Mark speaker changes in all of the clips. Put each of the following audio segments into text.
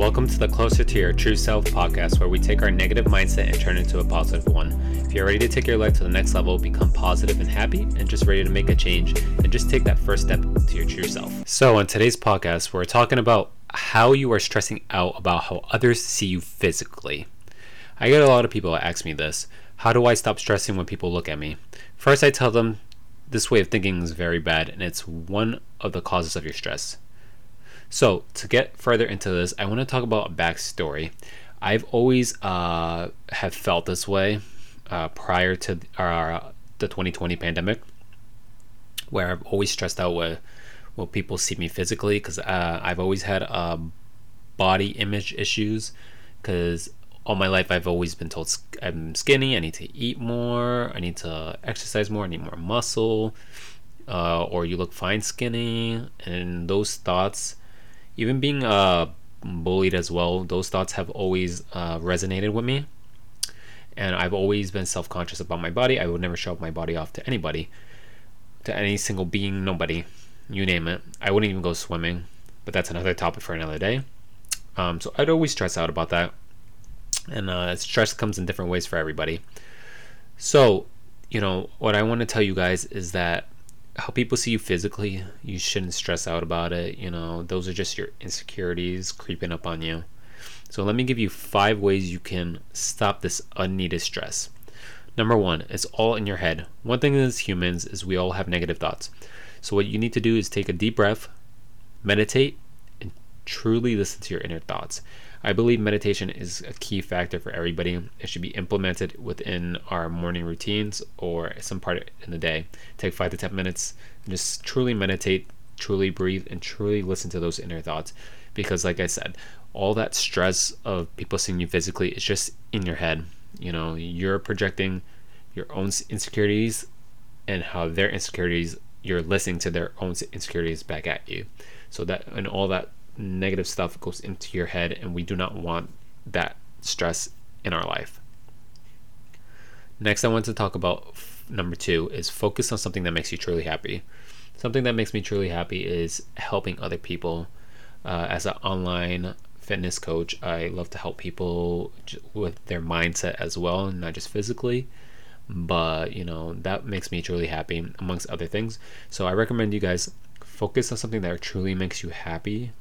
Speaker 1: Welcome to the Closer to Your True Self podcast, where we take our negative mindset and turn it into a positive one. If you're ready to take your life to the next level, become positive and happy, and just ready to make a change, and just take that first step to your true self. So, on today's podcast, we're talking about how you are stressing out about how others see you physically. I get a lot of people ask me this How do I stop stressing when people look at me? First, I tell them this way of thinking is very bad, and it's one of the causes of your stress. So, to get further into this, I want to talk about a backstory. I've always uh, have felt this way uh, prior to our, the 2020 pandemic, where I've always stressed out with what people see me physically because uh, I've always had uh, body image issues because all my life I've always been told I'm skinny, I need to eat more, I need to exercise more, I need more muscle, uh, or you look fine skinny, and those thoughts even being uh, bullied as well, those thoughts have always uh, resonated with me. And I've always been self conscious about my body. I would never show my body off to anybody, to any single being, nobody, you name it. I wouldn't even go swimming, but that's another topic for another day. Um, so I'd always stress out about that. And uh, stress comes in different ways for everybody. So, you know, what I want to tell you guys is that how people see you physically, you shouldn't stress out about it. You know, those are just your insecurities creeping up on you. So, let me give you five ways you can stop this unneeded stress. Number one, it's all in your head. One thing as humans is we all have negative thoughts. So, what you need to do is take a deep breath, meditate, and truly listen to your inner thoughts. I believe meditation is a key factor for everybody. It should be implemented within our morning routines or some part in the day. Take five to 10 minutes and just truly meditate, truly breathe, and truly listen to those inner thoughts. Because, like I said, all that stress of people seeing you physically is just in your head. You know, you're projecting your own insecurities and how their insecurities, you're listening to their own insecurities back at you. So that, and all that negative stuff goes into your head, and we do not want that stress in our life. Next, I want to talk about f- number two is focus on something that makes you truly happy. Something that makes me truly happy is helping other people. Uh, as an online fitness coach, I love to help people j- with their mindset as well, not just physically. But you know that makes me truly happy, amongst other things. So I recommend you guys focus on something that truly makes you happy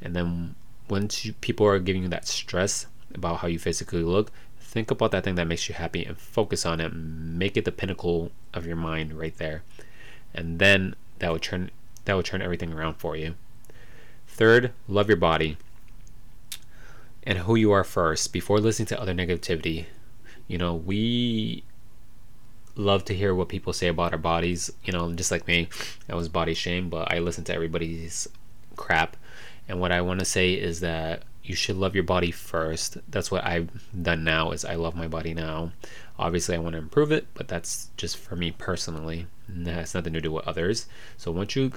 Speaker 1: and then once you, people are giving you that stress about how you physically look think about that thing that makes you happy and focus on it. Make it the pinnacle of your mind right there. And then that would turn that would turn everything around for you. Third love your body and who you are first. Before listening to other negativity you know we love to hear what people say about our bodies. You know just like me i was body shame but i listen to everybody's crap and what I want to say is that you should love your body first. That's what I've done now is I love my body now. Obviously I want to improve it, but that's just for me personally. That has nothing to do with others. So once you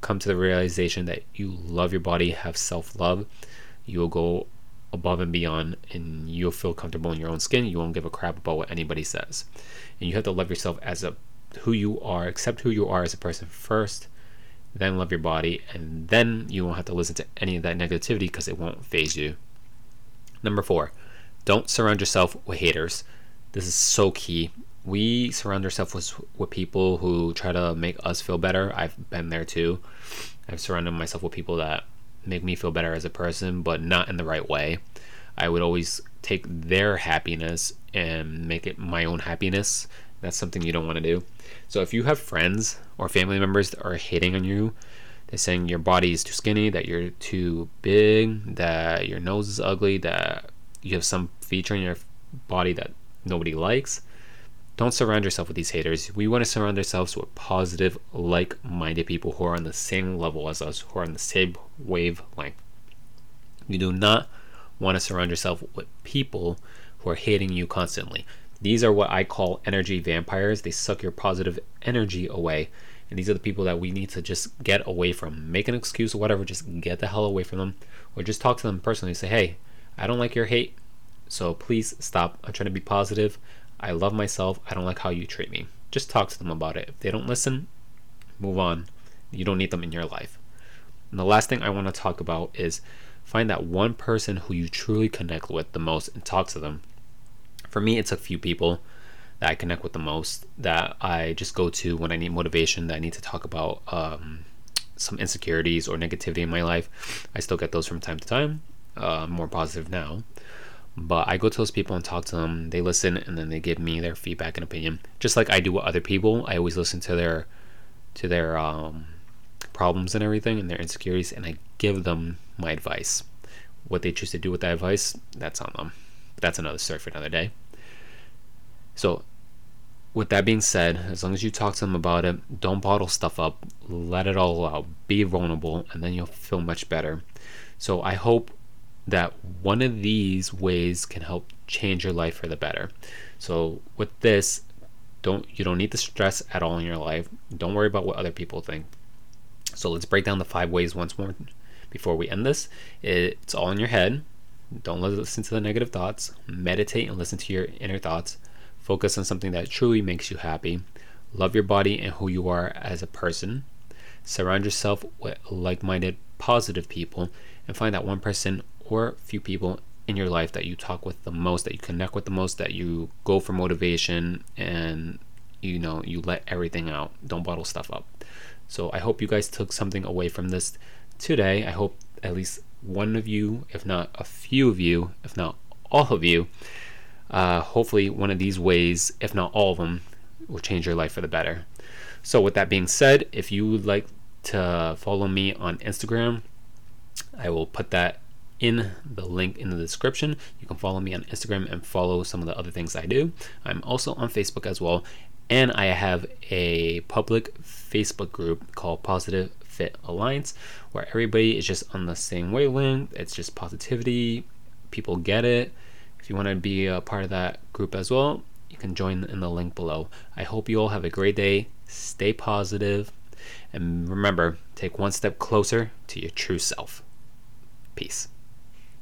Speaker 1: come to the realization that you love your body, have self-love, you'll go above and beyond and you'll feel comfortable in your own skin. You won't give a crap about what anybody says. And you have to love yourself as a who you are, accept who you are as a person first then love your body, and then you won't have to listen to any of that negativity because it won't faze you. Number four, don't surround yourself with haters. This is so key. We surround ourselves with, with people who try to make us feel better. I've been there too. I've surrounded myself with people that make me feel better as a person, but not in the right way. I would always take their happiness and make it my own happiness. That's something you don't want to do. So if you have friends or family members that are hating on you, they're saying your body is too skinny, that you're too big, that your nose is ugly, that you have some feature in your body that nobody likes. Don't surround yourself with these haters. We want to surround ourselves with positive, like minded people who are on the same level as us, who are on the same wavelength. You do not want to surround yourself with people who are hating you constantly. These are what I call energy vampires. They suck your positive energy away. And these are the people that we need to just get away from. Make an excuse or whatever, just get the hell away from them. Or just talk to them personally. Say, hey, I don't like your hate. So please stop. I'm trying to be positive. I love myself. I don't like how you treat me. Just talk to them about it. If they don't listen, move on. You don't need them in your life. And the last thing I want to talk about is Find that one person who you truly connect with the most and talk to them. For me, it's a few people that I connect with the most that I just go to when I need motivation, that I need to talk about um, some insecurities or negativity in my life. I still get those from time to time, uh, more positive now. But I go to those people and talk to them. They listen and then they give me their feedback and opinion, just like I do with other people. I always listen to their to their um, problems and everything and their insecurities, and I give them my advice. What they choose to do with that advice, that's on them. That's another story for another day. So, with that being said, as long as you talk to them about it, don't bottle stuff up, let it all out, be vulnerable, and then you'll feel much better. So, I hope that one of these ways can help change your life for the better. So, with this, don't you don't need to stress at all in your life. Don't worry about what other people think. So, let's break down the five ways once more before we end this. It's all in your head. Don't listen to the negative thoughts. Meditate and listen to your inner thoughts Focus on something that truly makes you happy. Love your body and who you are as a person. Surround yourself with like minded, positive people, and find that one person or few people in your life that you talk with the most, that you connect with the most, that you go for motivation, and you know, you let everything out. Don't bottle stuff up. So I hope you guys took something away from this today. I hope at least one of you, if not a few of you, if not all of you, uh, hopefully, one of these ways, if not all of them, will change your life for the better. So, with that being said, if you would like to follow me on Instagram, I will put that in the link in the description. You can follow me on Instagram and follow some of the other things I do. I'm also on Facebook as well, and I have a public Facebook group called Positive Fit Alliance where everybody is just on the same wavelength. It's just positivity, people get it if you want to be a part of that group as well, you can join in the link below. I hope you all have a great day. Stay positive, and remember, take one step closer to your true self. Peace.